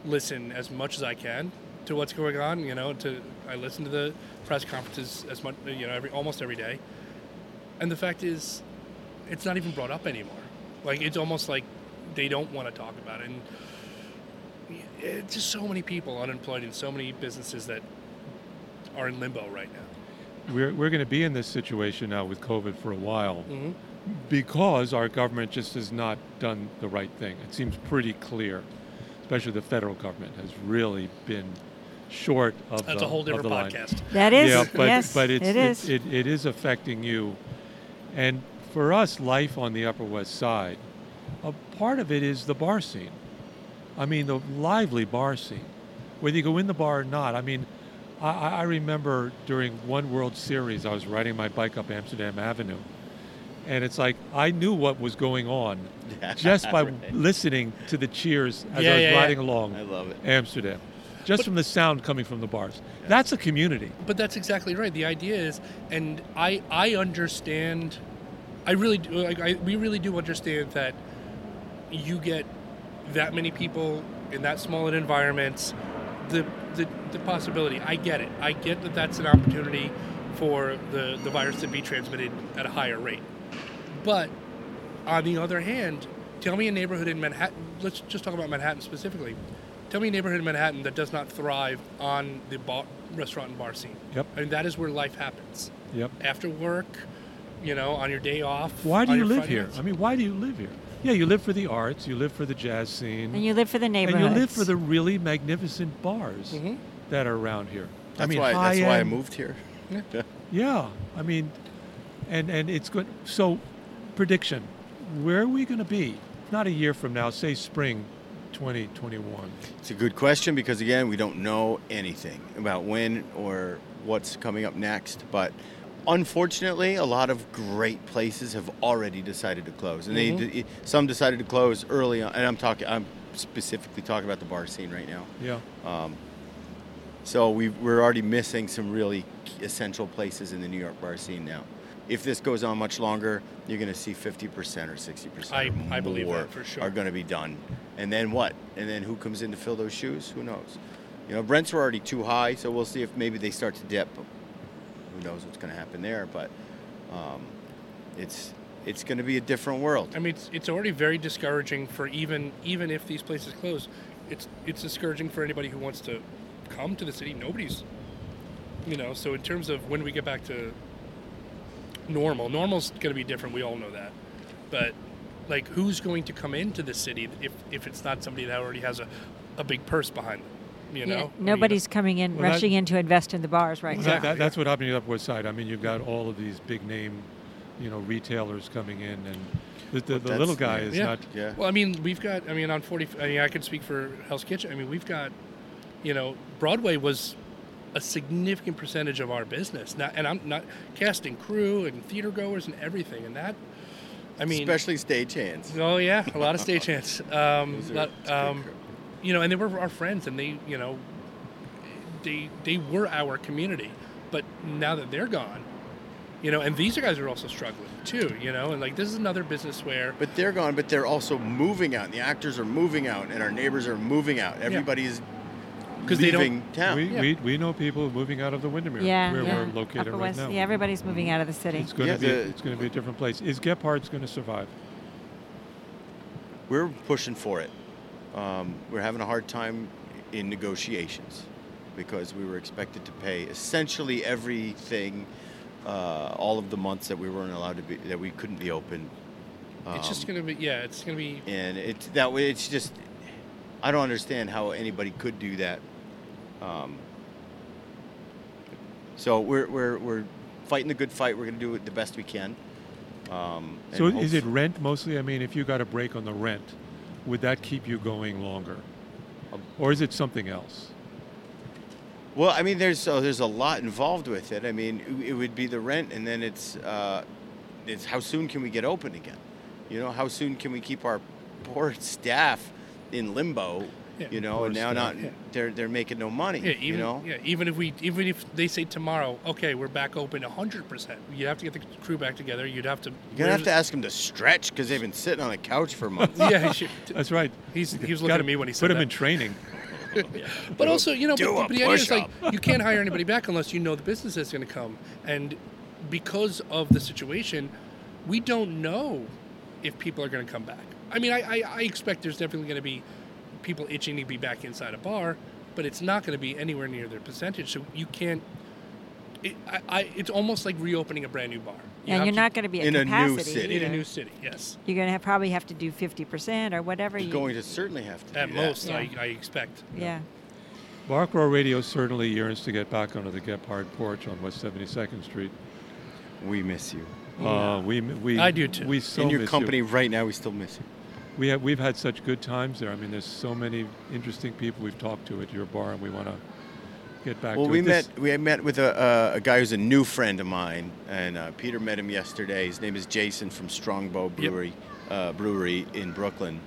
listen as much as I can to what's going on. You know, to I listen to the press conferences as much, you know, every almost every day. And the fact is, it's not even brought up anymore. Like it's almost like they don't want to talk about it. And it's just so many people unemployed and so many businesses that are in limbo right now. We're we're going to be in this situation now with COVID for a while Mm-hmm. because our government just has not done the right thing. It seems pretty clear, especially the federal government has really been short of That's the, a whole different the line. podcast. that is. yeah, but yes, but it's, it is. It, it is affecting you, and for us, life on the Upper West Side, a part of it is the bar scene. I mean, the lively bar scene, whether you go in the bar or not. I mean, I, I remember during one World Series, I was riding my bike up Amsterdam Avenue, and it's like I knew what was going on (laughs) just by Right. listening to the cheers as Yeah, I was yeah, yeah. riding along I love it. Amsterdam, just But- from the sound coming from the bars. That's a community. But that's exactly right. The idea is, and I I understand. I really do. Like, I, we really do understand that you get that many people in that small an environment. The, the the possibility. I get it. I get that that's an opportunity for the the virus to be transmitted at a higher rate. But on the other hand, tell me a neighborhood in Manhattan. Let's just talk about Manhattan specifically. Tell me a neighborhood in Manhattan that does not thrive on the bar, restaurant and bar scene. Yep. I mean, that is where life happens. Yep. After work, you know, on your day off. Why do you live here? nights. I mean, why do you live here? Yeah, you live for the arts, you live for the jazz scene, And you live for the neighborhood, and you live for the really magnificent bars Mhm. that are around here. That's I mean, why. That's why I moved here. (laughs) Yeah, I mean, and and it's good. So, prediction: Where are we going to be? Not a year from now. Say spring, 2021. It's a good question because again, we don't know anything about when or what's coming up next. But unfortunately, a lot of great places have already decided to close, and Mhm. they some decided to close early on. And I'm talking, I'm specifically talking about the bar scene right now. Yeah. Um, so we we're already missing some really essential places in the New York bar scene now. If this goes on much longer, you're going to see 50% or 60% I- or I believe that for sure. are going to be done. And then what? And then who comes in to fill those shoes? Who knows? You know, rents were already too high, so we'll see if maybe they start to dip. Who knows what's going to happen there? But um, it's it's going to be a different world. I mean, it's, it's already very discouraging for even even if these places close. It's it's discouraging for anybody who wants to come to the city. Nobody's, you know. So in terms of when we get back to normal, normal's going to be different. We all know that. But like, who's going to come into the city if if it's not somebody that already has a, a big purse behind them? You Yeah, know, I mean, nobody's coming in, Well, that- rushing in to invest in the bars right That- now. that- that's what happened to the Upper West Side. I mean, you've got all of these big name, you know, retailers coming in, and the, the, the little guy yeah. is Yeah. not. Yeah. Well, I mean, we've got. I mean, on forty. I mean, I can speak for Hell's Kitchen. I mean, we've got. You know, Broadway was a significant percentage of our business. Now, and I'm not casting crew and theater goers and everything, and that. I mean, Especially stagehands. oh yeah, a lot of stagehands. (laughs) Um, Those are- lot- it's a big crew. you know, and they were our friends, and they, you know, they they were our community. But now that they're gone, you know, and these guys are also struggling too. You know, and like this is another business where But they're gone, but they're also moving out. The actors are moving out, and our neighbors are moving out. Everybody's 'Cause they don't- town. We, Yeah. we, we know people moving out of the Windermere, yeah, where yeah. we're located Upper right West, now. Yeah, everybody's moving out of the city. It's going Yeah, to be the- it's going to be a different place. Is Gebhard's going to survive? We're pushing for it. Um, we're having a hard time in negotiations because we were expected to pay essentially everything, uh, all of the months that we weren't allowed to be, that we couldn't be open. it's just Um, gonna be yeah, it's gonna be and it's that way. It's just, I don't understand how anybody could do that. Um, so we're we're we're fighting the good fight. We're going to do it the best we can. Um, So is it rent mostly? I mean, if you got a break on the rent, would that keep you going longer, Um, or is it something else? Well, I mean, there's uh, there's a lot involved with it. I mean, it- it would be the rent, and then it's uh, it's how soon can we get open again? You know, how soon can we keep our poor (laughs) staff in limbo? Yeah. you know, Poor and now staff. not Yeah. they're they're making no money. yeah, even you know, yeah, even if we even if they say tomorrow, okay, we're back open hundred percent. You have to get the crew back together. You'd have to. you're gonna have to ask them to stretch because they've been sitting on a couch for months. (laughs) Yeah, (laughs) That's right. he's he was Gotta looking at me when he said put him that. in training. (laughs) But also, you know, Do but, a but the idea is like you can't hire anybody back unless you know the business is going to come. And because of the situation, we don't know if people are going to come back. I mean, I, I, I expect there's definitely going to be people itching to be back inside a bar, but it's not going to be anywhere near their percentage. So you can't. It, I, I, it's almost like reopening a brand new bar. You and you're to- not going to be at in a new capacity. city. in a new city. Yes, You're going to probably have to do 50% or whatever. You're you, going to certainly have to. at do most, I, Yeah. I expect. Yeah. Bar Crawl Radio certainly yearns to get back onto the Gebhard porch on West 72nd Street. We miss you. Uh, we we I do too. We so in your miss company You. right now, we still miss you. We have we've had such good times there. I mean, there's so many interesting people we've talked to at your bar, and we want to get back Well, to we it. This- met. We met with a, uh, a guy who's a new friend of mine, and uh, Peter met him yesterday. His name is Jason from Strong Rope Yep. Brewery, uh, Brewery in Brooklyn,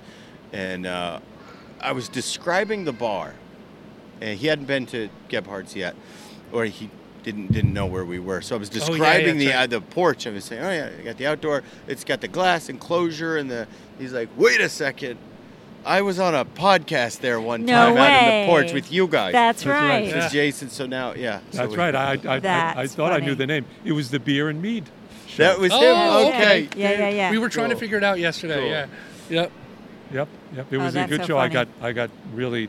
and uh, I was describing the bar, and he hadn't been to Gebhard's yet, or he didn't didn't know where we were. So I was Oh, yeah, describing yeah, the that's uh, the porch. I was saying, oh yeah, I got the outdoor. It's got the glass enclosure, and the. He's like, wait a second. I was on a podcast there one No time out in the porch with you guys. That's, That's right. right. This Yeah. is Jason. So now, yeah. so That's we- right. I, I, I, I, I That's thought I knew the name. It was the beer and mead. Show. That was Oh, him. okay. Okay. Yeah, yeah, yeah. We were trying Cool. to figure it out yesterday. Cool. Yeah. Yep. Yep, yep. It Oh, was a good so show. I got, I got really,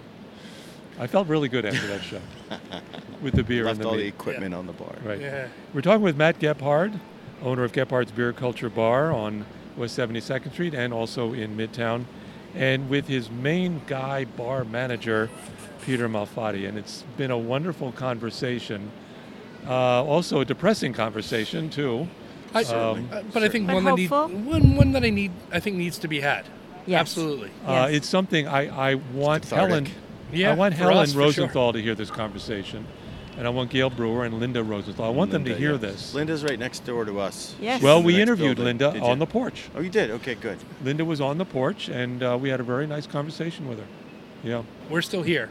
I felt really good after that show (laughs) with the beer Left and the all the mead. equipment on the bar. Right. Yeah. We're talking with Matt Gebhard, owner of Gebhard's Beer Culture Bar on West 72nd Street and also in Midtown, and with his main guy bar manager, Peter Malfatti. And it's been a wonderful conversation. Uh, also a depressing conversation too. I, Um, uh, but I think But one that need, one one that I need I think needs to be had. Yes. Absolutely. Uh, Yes. it's something I, I want. Helen. Yeah. I want for Helen us, for sure. Rosenthal to hear this conversation, and I want Gale Brewer and Linda Rosenthal. I want them to hear yeah. this. Linda's right next door to us. Yes. She's Well, in we interviewed building. Linda Did on you? the porch. Oh, you did? Okay, good. Linda was on the porch, and uh, we had a very nice conversation with her. Yeah. We're still here.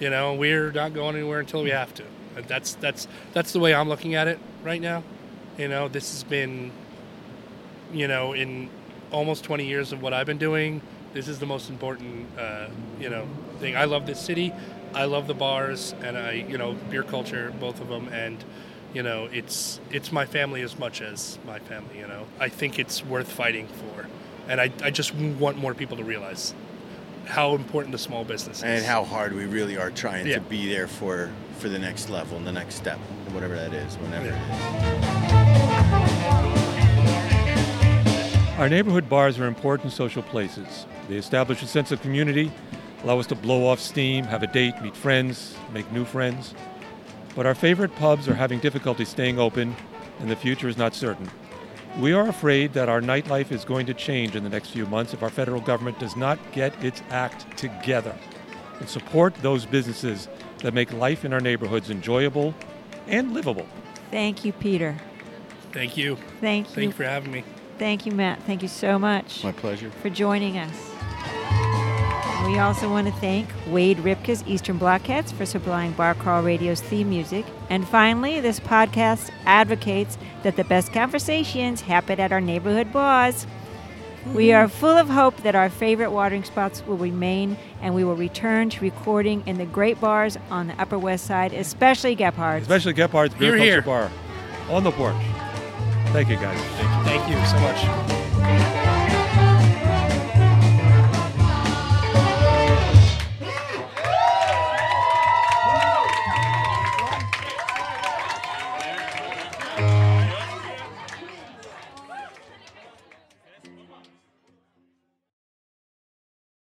You know, we're not going anywhere until we have to. That's that's that's the way I'm looking at it right now. You know, this has been you know, in almost 20 years of what I've been doing, this is the most important uh, you know, thing. I love this city. I love the bars and I, you know, beer culture, both of them and you know, it's it's my family as much as my family, you know. I think it's worth fighting for. And I, I just want more people to realize how important the small business is. And how hard we really are trying Yeah. to be there for for the next level and the next step, whatever that is, whenever Yeah. it is. Our neighborhood bars are important social places. They establish a sense of community, allow us to blow off steam, have a date, meet friends, make new friends. But our favorite pubs are having difficulty staying open, and the future is not certain. We are afraid that our nightlife is going to change in the next few months if our federal government does not get its act together and support those businesses that make life in our neighborhoods enjoyable and livable. Thank you, Peter. Thank you. Thank you. Thank you for having me. Thank you, Matt. Thank you so much My pleasure. for joining us. We also want to thank Wade Ripka's Eastern Blockheads for supplying Bar Crawl Radio's theme music. And finally, this podcast advocates that the best conversations happen at our neighborhood bars. We mm-hmm. are full of hope that our favorite watering spots will remain and we will return to recording in the great bars on the Upper West Side, especially Gebhard's. Especially Gebhard's Beer Here, Culture here. Bar on the porch. Thank you, guys. Thank you so much.